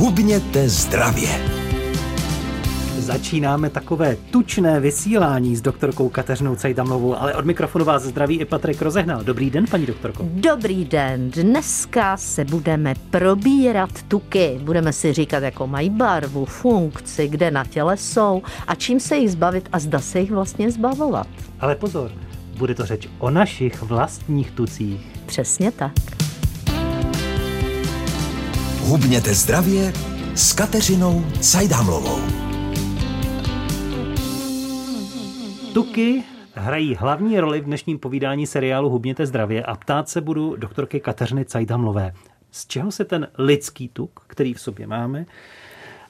Hubněte zdravě! Začínáme takové tučné vysílání s doktorkou Kateřinou Cajdamlovou, ale od mikrofonu vás zdraví i Patrik Rozehnal. Dobrý den, paní doktorko. Dobrý den. Dneska se budeme probírat tuky. Budeme si říkat, jako mají barvu, funkci, kde na těle jsou a čím se jich zbavit a zda se jich vlastně zbavovat. Ale pozor, bude to řeč o našich vlastních tucích. Přesně tak. Hubněte zdravě s Kateřinou Cajdamlovou. Tuky hrají hlavní roli v dnešním povídání seriálu Hubněte zdravě a ptát se budu doktorky Kateřiny Cajdamlové. Z čeho se ten lidský tuk, který v sobě máme,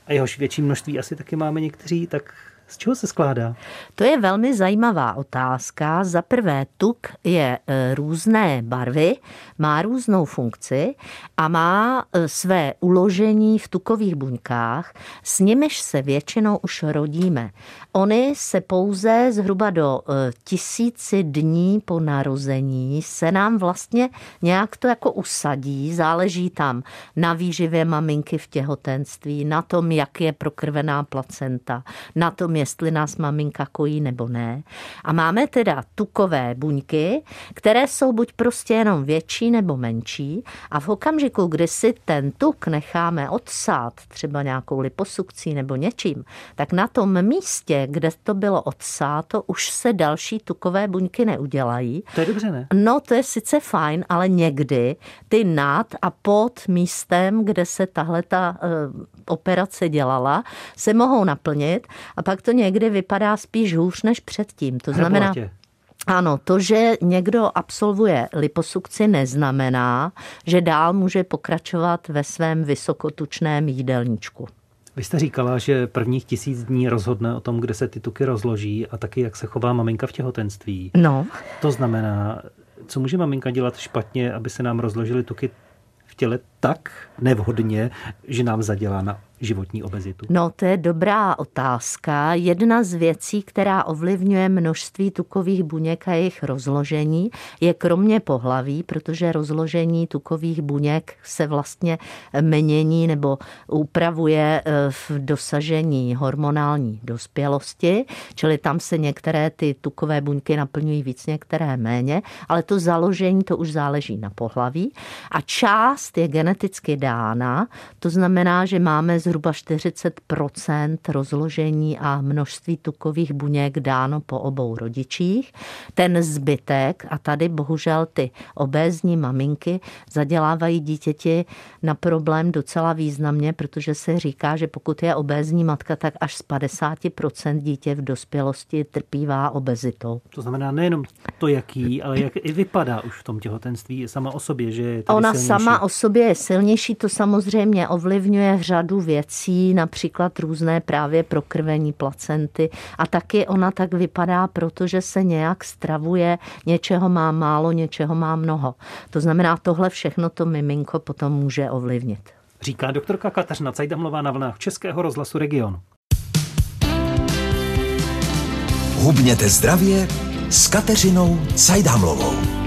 a jehož větší množství asi taky máme někteří, tak z čeho se skládá? To je velmi zajímavá otázka. Za prvé, tuk je e, různé barvy, má různou funkci a má e, své uložení v tukových buňkách, s nimiž se většinou už rodíme. Ony se pouze zhruba do e, tisíci dní po narození se nám vlastně nějak to jako usadí, záleží tam na výživě maminky v těhotenství, na tom, jak je prokrvená placenta, na tom, jestli nás maminka kojí nebo ne. A máme teda tukové buňky, které jsou buď prostě jenom větší nebo menší a v okamžiku, kdy si ten tuk necháme odsát třeba nějakou liposukcí nebo něčím, tak na tom místě, kde to bylo odsáto, už se další tukové buňky neudělají. To je dobře, ne? No, to je sice fajn, ale někdy ty nad a pod místem, kde se tahle ta uh, operace dělala, se mohou naplnit a pak to někdy vypadá spíš hůř než předtím. To znamená, ano, to, že někdo absolvuje liposukci, neznamená, že dál může pokračovat ve svém vysokotučném jídelníčku. Vy jste říkala, že prvních tisíc dní rozhodne o tom, kde se ty tuky rozloží a taky, jak se chová maminka v těhotenství. No. To znamená, co může maminka dělat špatně, aby se nám rozložily tuky v těle tak nevhodně, že nám zadělá na životní obezitu? No, to je dobrá otázka. Jedna z věcí, která ovlivňuje množství tukových buněk a jejich rozložení, je kromě pohlaví, protože rozložení tukových buněk se vlastně mění nebo upravuje eh, v dosažení hormonální dospělosti, čili tam se některé ty tukové buňky naplňují víc, některé méně, ale to založení to už záleží na pohlaví a část je geneticky dána, to znamená, že máme zhruba 40% rozložení a množství tukových buněk dáno po obou rodičích. Ten zbytek, a tady bohužel ty obézní maminky zadělávají dítěti na problém docela významně, protože se říká, že pokud je obézní matka, tak až z 50% dítě v dospělosti trpívá obezitou. To znamená nejenom to, jaký, ale jak i vypadá už v tom těhotenství sama o sobě, že je Ona silnější. sama o sobě je silnější, to samozřejmě ovlivňuje řadu věcí, například různé právě prokrvení placenty a taky ona tak vypadá, protože se nějak stravuje, něčeho má málo, něčeho má mnoho. To znamená, tohle všechno to miminko potom může ovlivnit. Říká doktorka Kateřina Cajdamlová na vlnách Českého rozhlasu Region. Hubněte zdravě s Kateřinou Cajdamlovou.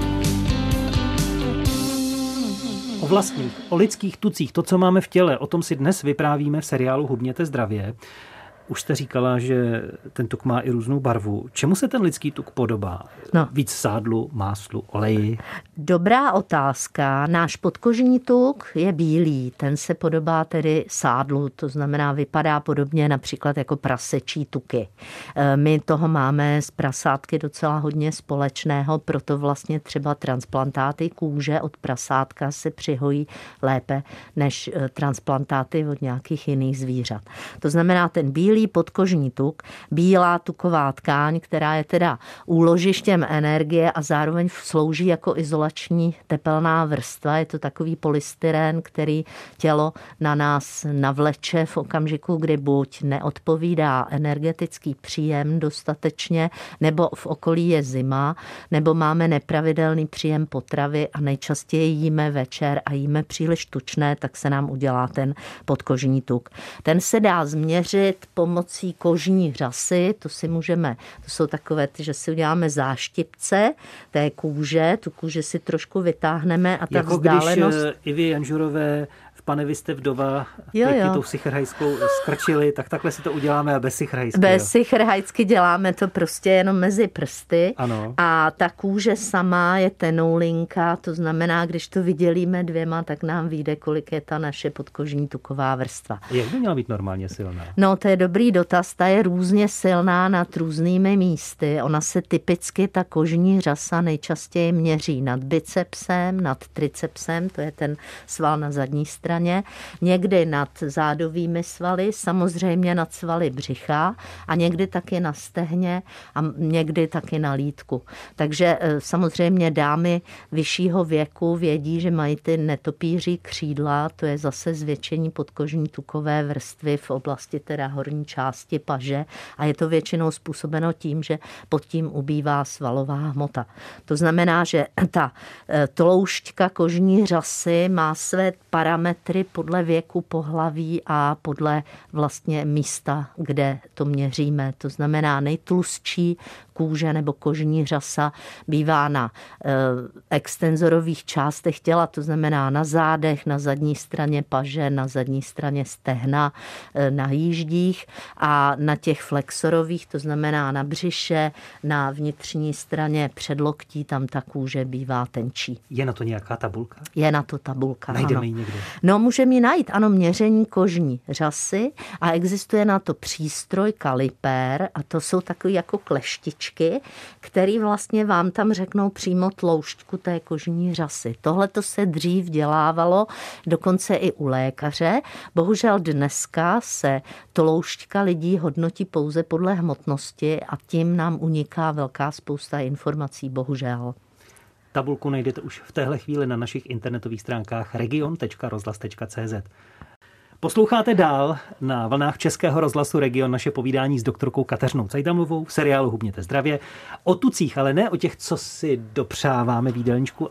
O vlastních, o lidských tucích, to, co máme v těle, o tom si dnes vyprávíme v seriálu Hubněte zdravě. Už jste říkala, že ten tuk má i různou barvu. Čemu se ten lidský tuk podobá? No. Víc sádlu, máslu, oleji? Dobrá otázka. Náš podkožní tuk je bílý, ten se podobá tedy sádlu, to znamená vypadá podobně například jako prasečí tuky. E, my toho máme z prasátky docela hodně společného, proto vlastně třeba transplantáty kůže od prasátka se přihojí lépe než e, transplantáty od nějakých jiných zvířat. To znamená ten bílý bílý podkožní tuk, bílá tuková tkáň, která je teda úložištěm energie a zároveň slouží jako izolační tepelná vrstva. Je to takový polystyren, který tělo na nás navleče v okamžiku, kdy buď neodpovídá energetický příjem dostatečně, nebo v okolí je zima, nebo máme nepravidelný příjem potravy a nejčastěji jíme večer a jíme příliš tučné, tak se nám udělá ten podkožní tuk. Ten se dá změřit po pomocí kožní řasy, to si můžeme, to jsou takové, že si uděláme záštipce té kůže, tu kůži si trošku vytáhneme a ta jako vzdálenost... když eh, Ivy Janžurové pane, vy jste vdova, Jo, jo. tou sichrhajskou skrčili, tak takhle si to uděláme a bez sichrhajsky. Bez sichrhajsky děláme to prostě jenom mezi prsty. Ano. A ta kůže sama je tenoulinka, to znamená, když to vydělíme dvěma, tak nám vyjde, kolik je ta naše podkožní tuková vrstva. Jak by měla být normálně silná? No, to je dobrý dotaz. Ta je různě silná nad různými místy. Ona se typicky, ta kožní řasa nejčastěji měří nad bicepsem, nad tricepsem, to je ten sval na zadní straně, někdy nad zádovými svaly, samozřejmě nad svaly břicha a někdy taky na stehně a někdy taky na lítku. Takže eh, samozřejmě dámy vyššího věku vědí, že mají ty netopíří křídla, to je zase zvětšení podkožní tukové vrstvy v oblasti teda horní části paže a je to většinou způsobeno tím, že pod tím ubývá svalová hmota. To znamená, že ta eh, tloušťka kožní řasy má své parametry podle věku pohlaví a podle vlastně místa, kde to měříme. To znamená nejtlustší kůže nebo kožní řasa bývá na eh, extenzorových částech těla, to znamená na zádech, na zadní straně paže, na zadní straně stehna, eh, na jíždích a na těch flexorových, to znamená na břiše, na vnitřní straně předloktí, tam ta kůže bývá tenčí. Je na to nějaká tabulka? Je na to tabulka. Najdeme ano. ji někde. No, můžeme ji najít, ano, měření kožní řasy a existuje na to přístroj kalipér a to jsou takové jako kleštičky, které vlastně vám tam řeknou přímo tloušťku té kožní řasy. Tohle to se dřív dělávalo dokonce i u lékaře. Bohužel dneska se tloušťka lidí hodnotí pouze podle hmotnosti a tím nám uniká velká spousta informací, bohužel. Tabulku najdete už v téhle chvíli na našich internetových stránkách region.rozhlas.cz. Posloucháte dál na vlnách Českého rozhlasu Region naše povídání s doktorkou Kateřinou Cajdamovou v seriálu Hubněte zdravě. O tucích, ale ne o těch, co si dopřáváme v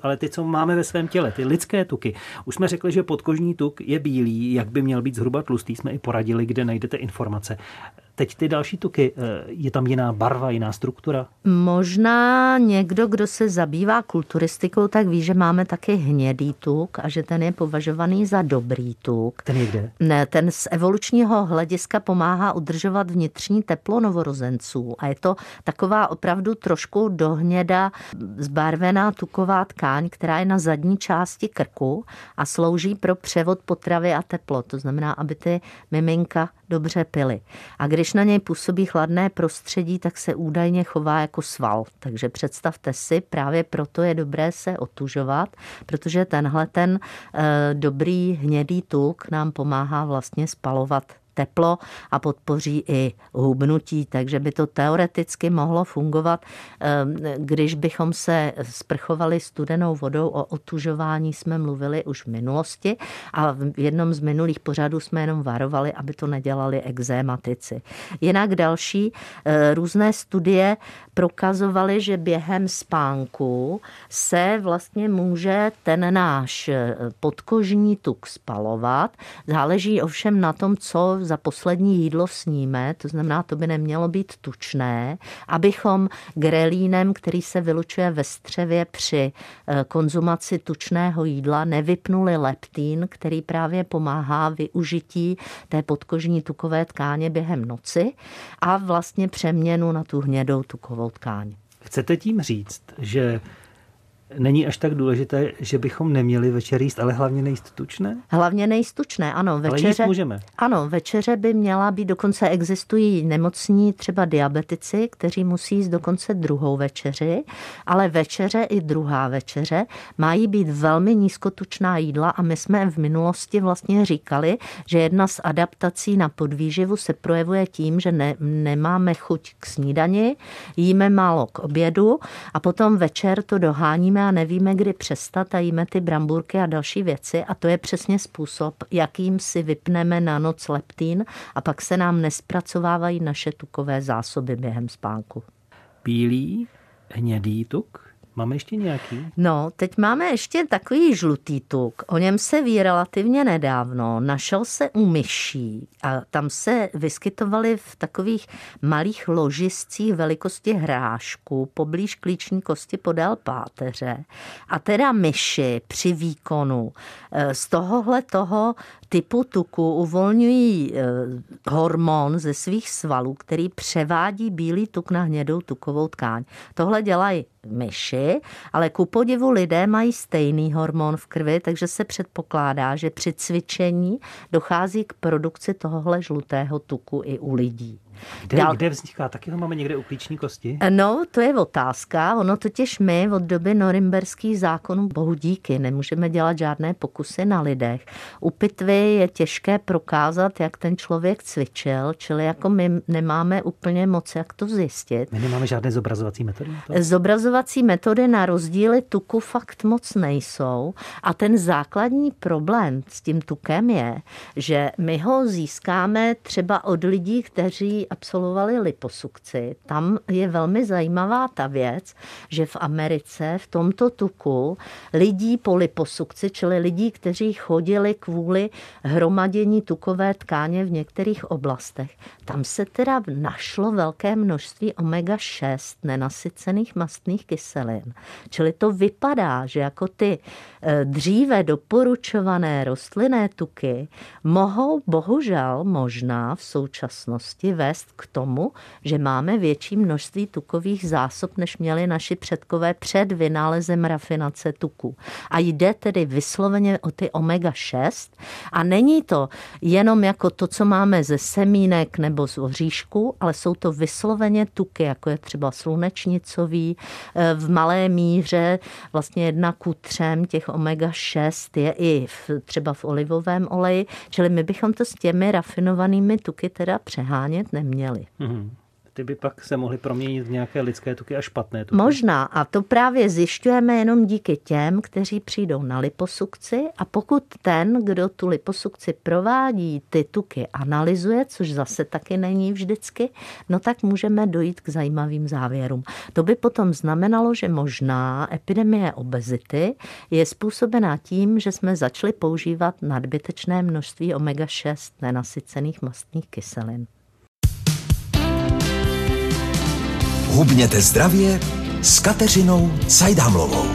ale ty, co máme ve svém těle, ty lidské tuky. Už jsme řekli, že podkožní tuk je bílý, jak by měl být zhruba tlustý, jsme i poradili, kde najdete informace. Teď ty další tuky, eh, je tam jiná barva, jiná struktura? Možná někdo, kdo se zabývá kulturistikou, tak ví, že máme taky hnědý tuk a že ten je považovaný za dobrý tuk. Ten je kde? Ne, ten z evolučního hlediska pomáhá udržovat vnitřní teplo novorozenců a je to taková opravdu trošku dohněda zbarvená tuková tkáň, která je na zadní části krku a slouží pro převod potravy a teplo. To znamená, aby ty miminka dobře pily. A když na něj působí chladné prostředí, tak se údajně chová jako sval. Takže představte si, právě proto je dobré se otužovat, protože tenhle ten e, dobrý hnědý tuk nám pomáhá vlastně spalovat teplo a podpoří i hubnutí, takže by to teoreticky mohlo fungovat, ehm, když bychom se sprchovali studenou vodou. O otužování jsme mluvili už v minulosti a v jednom z minulých pořadů jsme jenom varovali, aby to nedělali exématici. Jinak další eh, různé studie prokazovaly, že během spánku se vlastně může ten náš eh, podkožní tuk spalovat. Záleží ovšem na tom, co za poslední jídlo sníme, to znamená, to by nemělo být tučné, abychom grelínem, který se vylučuje ve střevě při eh, konzumaci tučného jídla, nevypnuli leptín, který právě pomáhá využití té podkožní tukové tkáně během noci a vlastně přeměnu na tu hnědou tukovou tkáň. Chcete tím říct, že není až tak důležité, že bychom neměli večer jíst, ale hlavně nejíst tučné? Hlavně nejstučné, ano. Ale Večeře, jíst můžeme. Ano, večeře by měla být, dokonce existují nemocní třeba diabetici, kteří musí jíst dokonce druhou večeři, ale večeře i druhá večeře mají být velmi nízkotučná jídla a my jsme v minulosti vlastně říkali, že jedna z adaptací na podvýživu se projevuje tím, že ne, nemáme chuť k snídani, jíme málo k obědu a potom večer to doháníme a nevíme, kdy přestat a jíme ty brambůrky a další věci a to je přesně způsob, jakým si vypneme na noc leptín a pak se nám nespracovávají naše tukové zásoby během spánku. Bílý, hnědý tuk, Máme ještě nějaký? No, teď máme ještě takový žlutý tuk. O něm se ví relativně nedávno. Našel se u myší a tam se vyskytovaly v takových malých ložiscích velikosti hrášku poblíž klíční kosti podél páteře. A teda myši při výkonu eh, z tohohle toho typu tuku uvolňují eh, hormon ze svých svalů, který převádí bílý tuk na hnědou tukovou tkáň. Tohle dělají myši, ale ku podivu lidé mají stejný hormon v krvi, takže se předpokládá, že při cvičení dochází k produkci tohohle žlutého tuku i u lidí. Kde, Dal... kde vzniká? Taky ho máme někde u klíční kosti? No, to je otázka. Ono totiž my od doby norimberských zákonů, bohu díky, nemůžeme dělat žádné pokusy na lidech. U pitvy je těžké prokázat, jak ten člověk cvičil, čili jako my nemáme úplně moc, jak to zjistit. My nemáme žádné zobrazovací metody? To? Zobrazovací metody na rozdíly tuku fakt moc nejsou. A ten základní problém s tím tukem je, že my ho získáme třeba od lidí, absolvovali liposukci, tam je velmi zajímavá ta věc, že v Americe v tomto tuku lidí po liposukci, čili lidí, kteří chodili kvůli hromadění tukové tkáně v některých oblastech, tam se teda našlo velké množství omega-6 nenasycených mastných kyselin. Čili to vypadá, že jako ty eh, dříve doporučované rostlinné tuky mohou bohužel možná v současnosti vést vést k tomu, že máme větší množství tukových zásob, než měli naši předkové před vynálezem rafinace tuku. A jde tedy vysloveně o ty omega-6 a není to jenom jako to, co máme ze semínek nebo z oříšku, ale jsou to vysloveně tuky, jako je třeba slunečnicový, eh, v malé míře. Vlastně jedna ku třem těch omega-6 je i v, třeba v olivovém oleji, čili my bychom to s těmi rafinovanými tuky teda přehánět neměli měli. Mm-hmm. Ty by pak se mohly proměnit v nějaké lidské tuky a špatné tuky. Možná. A to právě zjišťujeme jenom díky těm, kteří přijdou na liposukci. A pokud ten, kdo tu liposukci provádí, ty tuky analyzuje, což zase taky není vždycky, no tak můžeme dojít k zajímavým závěrům. To by potom znamenalo, že možná epidemie obezity je způsobená tím, že jsme začali používat nadbytečné množství omega-6 nenasycených mastných kyselin. Hubněte zdravě s Kateřinou Cajdámlovou.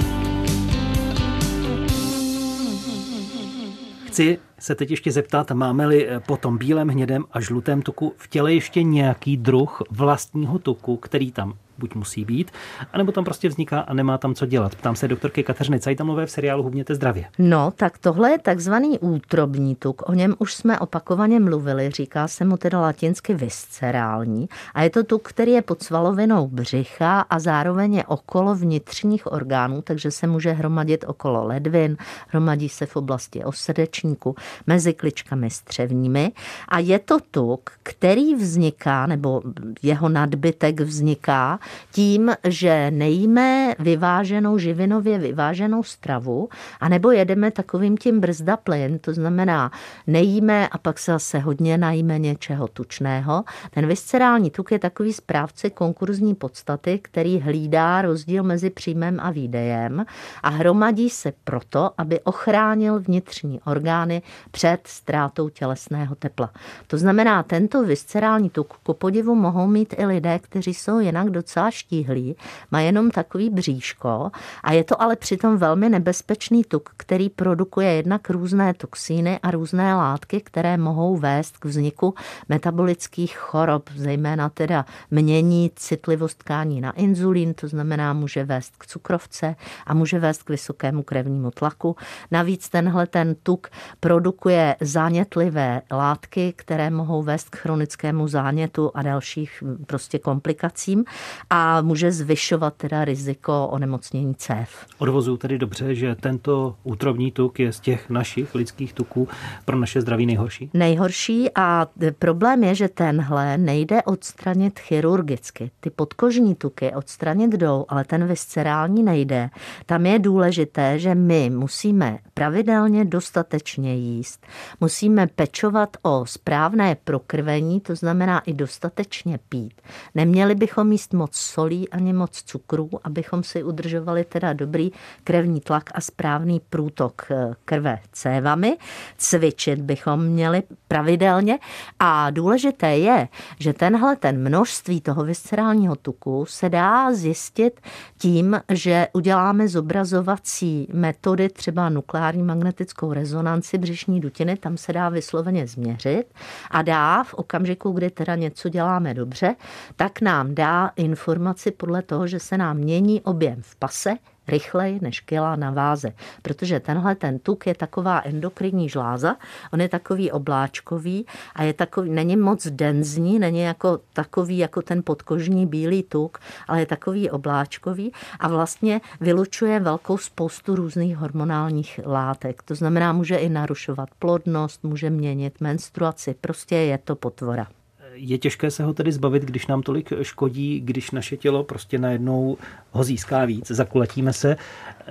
Chci se teď ještě zeptat, máme-li po tom bílém, hnědém a žlutém tuku v těle ještě nějaký druh vlastního tuku, který tam buď musí být, anebo tam prostě vzniká a nemá tam co dělat. Ptám se doktorky Kateřiny Cajtamové v seriálu Hubněte zdravě. No, tak tohle je takzvaný útrobní tuk. O něm už jsme opakovaně mluvili. Říká se mu teda latinsky viscerální. A je to tuk, který je pod svalovinou břicha a zároveň je okolo vnitřních orgánů, takže se může hromadit okolo ledvin, hromadí se v oblasti osrdečníku, mezi kličkami střevními. A je to tuk, který vzniká, nebo jeho nadbytek vzniká tím, že nejíme vyváženou, živinově vyváženou stravu, anebo jedeme takovým tím brzda plyn, to znamená nejíme a pak se zase hodně najíme něčeho tučného. Ten viscerální tuk je takový správce konkurzní podstaty, který hlídá rozdíl mezi příjmem a výdejem a hromadí se proto, aby ochránil vnitřní orgány před ztrátou tělesného tepla. To znamená, tento viscerální tuk ku podivu mohou mít i lidé, kteří jsou jinak docela docela štíhlý, má jenom takový bříško a je to ale přitom velmi nebezpečný tuk, který produkuje jednak různé toxíny a různé látky, které mohou vést k vzniku metabolických chorob, zejména teda mění citlivost tkání na inzulín, to znamená může vést k cukrovce a může vést k vysokému krevnímu tlaku. Navíc tenhle ten tuk produkuje zánětlivé látky, které mohou vést k chronickému zánětu a dalších prostě komplikacím a může zvyšovat teda riziko onemocnění cév. Odvozuju tedy dobře, že tento útrobní tuk je z těch našich lidských tuků pro naše zdraví nejhorší? Nejhorší a problém je, že tenhle nejde odstranit chirurgicky. Ty podkožní tuky odstranit jdou, ale ten viscerální nejde. Tam je důležité, že my musíme pravidelně dostatečně jíst, musíme pečovat o správné prokrvení, to znamená i dostatečně pít. Neměli bychom jíst moc solí ani moc cukrů, abychom si udržovali teda dobrý krevní tlak a správný průtok eh, krve cévami. Cvičit bychom měli pravidelně a důležité je, že tenhle ten množství toho viscerálního tuku se dá zjistit tím, že uděláme zobrazovací metody, třeba nukleární magnetickou rezonanci břišní dutiny, tam se dá vysloveně změřit a dá v okamžiku, kdy teda něco děláme dobře, tak nám dá informaci podle toho, že se nám mění objem v pase, rychleji než kila na váze. Protože tenhle ten tuk je taková endokrinní žláza, on je takový obláčkový a je takový, není moc denzní, není jako takový jako ten podkožní bílý tuk, ale je takový obláčkový a vlastně vylučuje velkou spoustu různých hormonálních látek. To znamená, může i narušovat plodnost, může měnit menstruaci, prostě je to potvora. Je těžké se ho tedy zbavit, když nám tolik škodí, když naše tělo prostě najednou ho získá víc, zakuletíme se,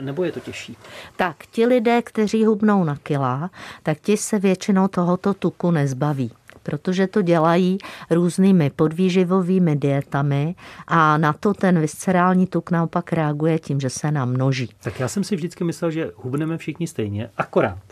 nebo je to těžší? Tak ti lidé, kteří hubnou na kila, tak ti se většinou tohoto tuku nezbaví protože to dělají různými podvýživovými dietami a na to ten viscerální tuk naopak reaguje tím, že se nám množí. Tak já jsem si vždycky myslel, že hubneme všichni stejně, akorát.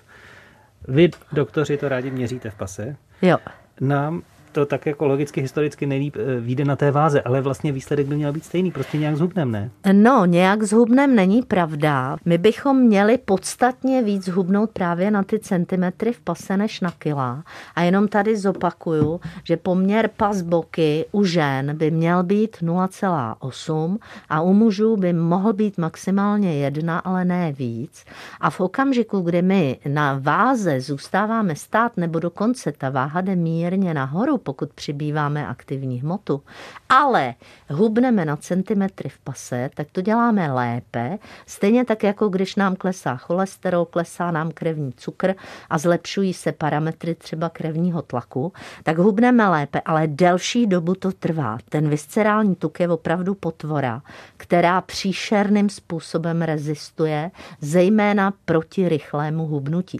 Vy, doktoři, to rádi měříte v pase. Jo. Nám to tak jako logicky, historicky nejlíp eh, vyjde na té váze, ale vlastně výsledek by měl být stejný, prostě nějak zhubnem, ne? No, nějak zhubnem není pravda. My bychom měli podstatně víc zhubnout právě na ty centimetry v pase než na kila. A jenom tady zopakuju, že poměr pas boky u žen by měl být 0,8 a u mužů by mohl být maximálně jedna, ale ne víc. A v okamžiku, kdy my na váze zůstáváme stát nebo dokonce ta váha jde mírně nahoru, pokud přibýváme aktivní hmotu, ale hubneme na centimetry v pase, tak to děláme lépe. Stejně tak, jako když nám klesá cholesterol, klesá nám krevní cukr a zlepšují se parametry třeba krevního tlaku, tak hubneme lépe, ale delší dobu to trvá. Ten viscerální tuk je opravdu potvora, která příšerným způsobem rezistuje, zejména proti rychlému hubnutí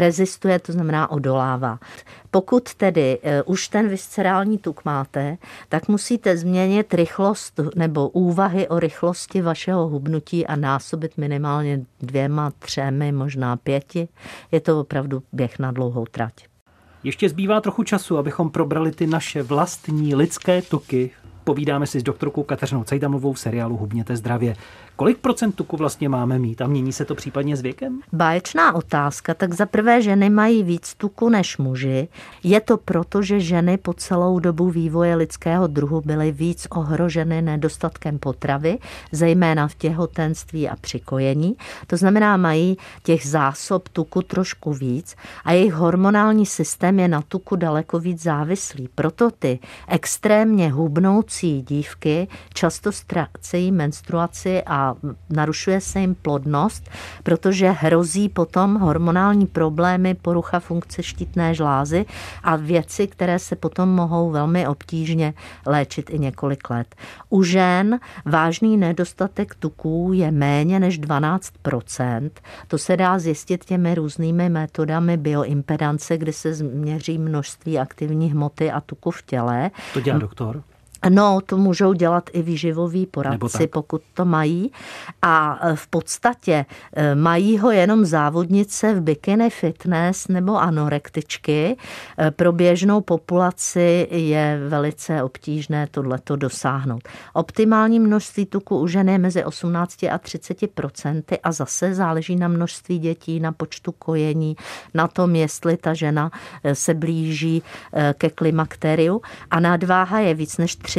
rezistuje, to znamená odolává. Pokud tedy e, už ten viscerální tuk máte, tak musíte změnit rychlost nebo úvahy o rychlosti vašeho hubnutí a násobit minimálně dvěma, třemi, možná pěti. Je to opravdu běh na dlouhou trať. Ještě zbývá trochu času, abychom probrali ty naše vlastní lidské tuky. Povídáme si s doktorkou Kateřinou Cejdamovou v seriálu Hubněte zdravě. Kolik procent tuku vlastně máme mít a mění se to případně s věkem? Báječná otázka. Tak za prvé ženy mají víc tuku než muži. Je to proto, že ženy po celou dobu vývoje lidského druhu byly víc ohroženy nedostatkem potravy, zejména v těhotenství a při kojení. To znamená, mají těch zásob tuku trošku víc a jejich hormonální systém je na tuku daleko víc závislý. Proto ty extrémně hubnoucí dívky často ztrácejí menstruaci a narušuje se jim plodnost, protože hrozí potom hormonální problémy, porucha funkce štítné žlázy a věci, které se potom mohou velmi obtížně léčit i několik let. U žen vážný nedostatek tuků je méně než 12% To se dá zjistit těmi různými metodami bioimpedance, kdy se změří množství aktivní hmoty a tuku v těle. To dělá doktor? No, to můžou dělat i výživoví poradci, pokud to mají. A e, v podstatě e, mají ho jenom závodnice v bikini fitness nebo anorektičky. E, pro běžnou populaci je velice obtížné tohleto dosáhnout. Optimální množství tuku u ženy je mezi 18 a 30 procenty a zase záleží na množství dětí, na počtu kojení, na tom, jestli ta žena se blíží ke klimakteriu. A nadváha je víc než 30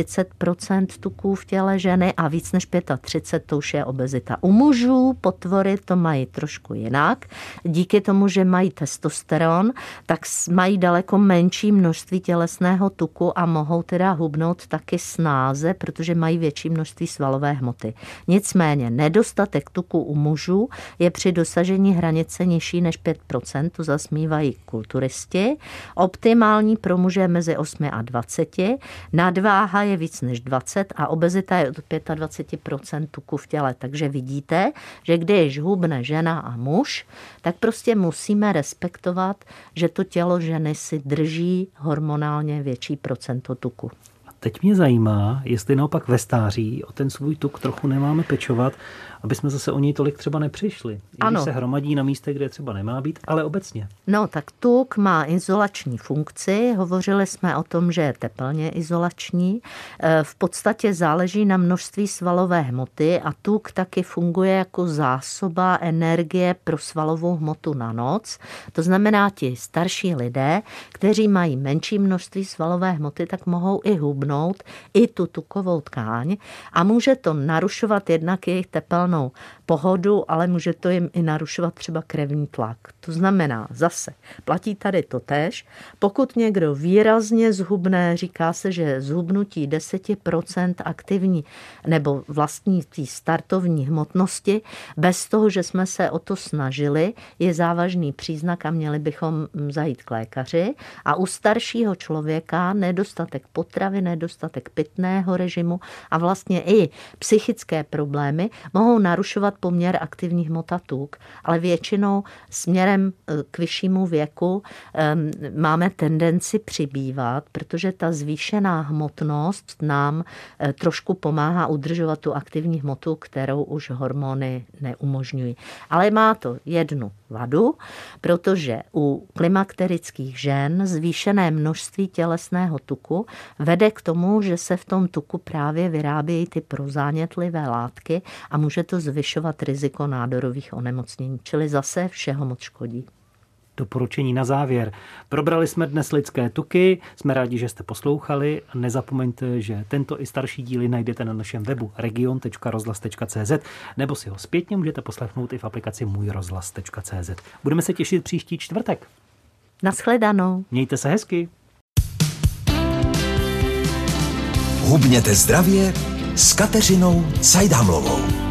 tuků v těle ženy a víc než 35 to už je obezita. U mužů potvory to mají trošku jinak. Díky tomu, že mají testosteron, tak mají daleko menší množství tělesného tuku a mohou teda hubnout taky snáze, protože mají větší množství svalové hmoty. Nicméně nedostatek tuku u mužů je při dosažení hranice nižší než 5%, to zasmívají kulturisti. Optimální pro muže je mezi 8 a 20. Nadváha váha je víc než 20 a obezita je od 25% tuku v těle. Takže vidíte, že když hubne žena a muž, tak prostě musíme respektovat, že to tělo ženy si drží hormonálně větší procento tuku. teď mě zajímá, jestli naopak ve stáří o ten svůj tuk trochu nemáme pečovat, aby jsme zase o něj tolik třeba nepřišli. I Ano. Když se hromadí na místech, kde třeba nemá být, ale obecně. No, tak tuk má izolační funkci. Hovořili jsme o tom, že je teplně izolační. E, V podstatě záleží na množství svalové hmoty a tuk taky funguje jako zásoba energie pro svalovou hmotu na noc. To znamená, ti starší lidé, kteří mají menší množství svalové hmoty, tak mohou i hubnout i tu tukovou tkáň a může to narušovat jednak jejich tunnel pohodu, ale může to jim i narušovat třeba krevní tlak. To znamená, zase platí tady to tež. Pokud někdo výrazně zhubne, říká se, že zhubnutí 10% aktivní nebo vlastní té startovní hmotnosti, bez toho, že jsme se o to snažili, je závažný příznak a měli bychom zajít k lékaři. A u staršího člověka nedostatek potravy, nedostatek pitného režimu a vlastně i psychické problémy mohou narušovat poměr aktivní hmota tuk, ale většinou směrem eh, k vyššímu věku em, máme tendenci přibývat, protože ta zvýšená hmotnost nám eh, trošku pomáhá udržovat tu aktivní hmotu, kterou už hormony neumožňují. Ale má to jednu vadu, protože u klimakterických žen zvýšené množství tělesného tuku vede k tomu, že se v tom tuku právě vyrábějí ty prozánětlivé látky a může to zvyšovat riziko nádorových onemocnění, čili zase všeho moc škodí. Doporučení na závěr. Probrali jsme dnes lidské tuky, jsme rádi, že jste poslouchali a nezapomeňte, že tento i starší díly najdete na našem webu region.rozhlas.cz nebo si ho zpětně můžete poslechnout i v aplikaci můjrozhlas.cz. Budeme se těšit příští čtvrtek. Naschledanou. Mějte se hezky. Hubněte zdravě s Kateřinou Cajdámlovou.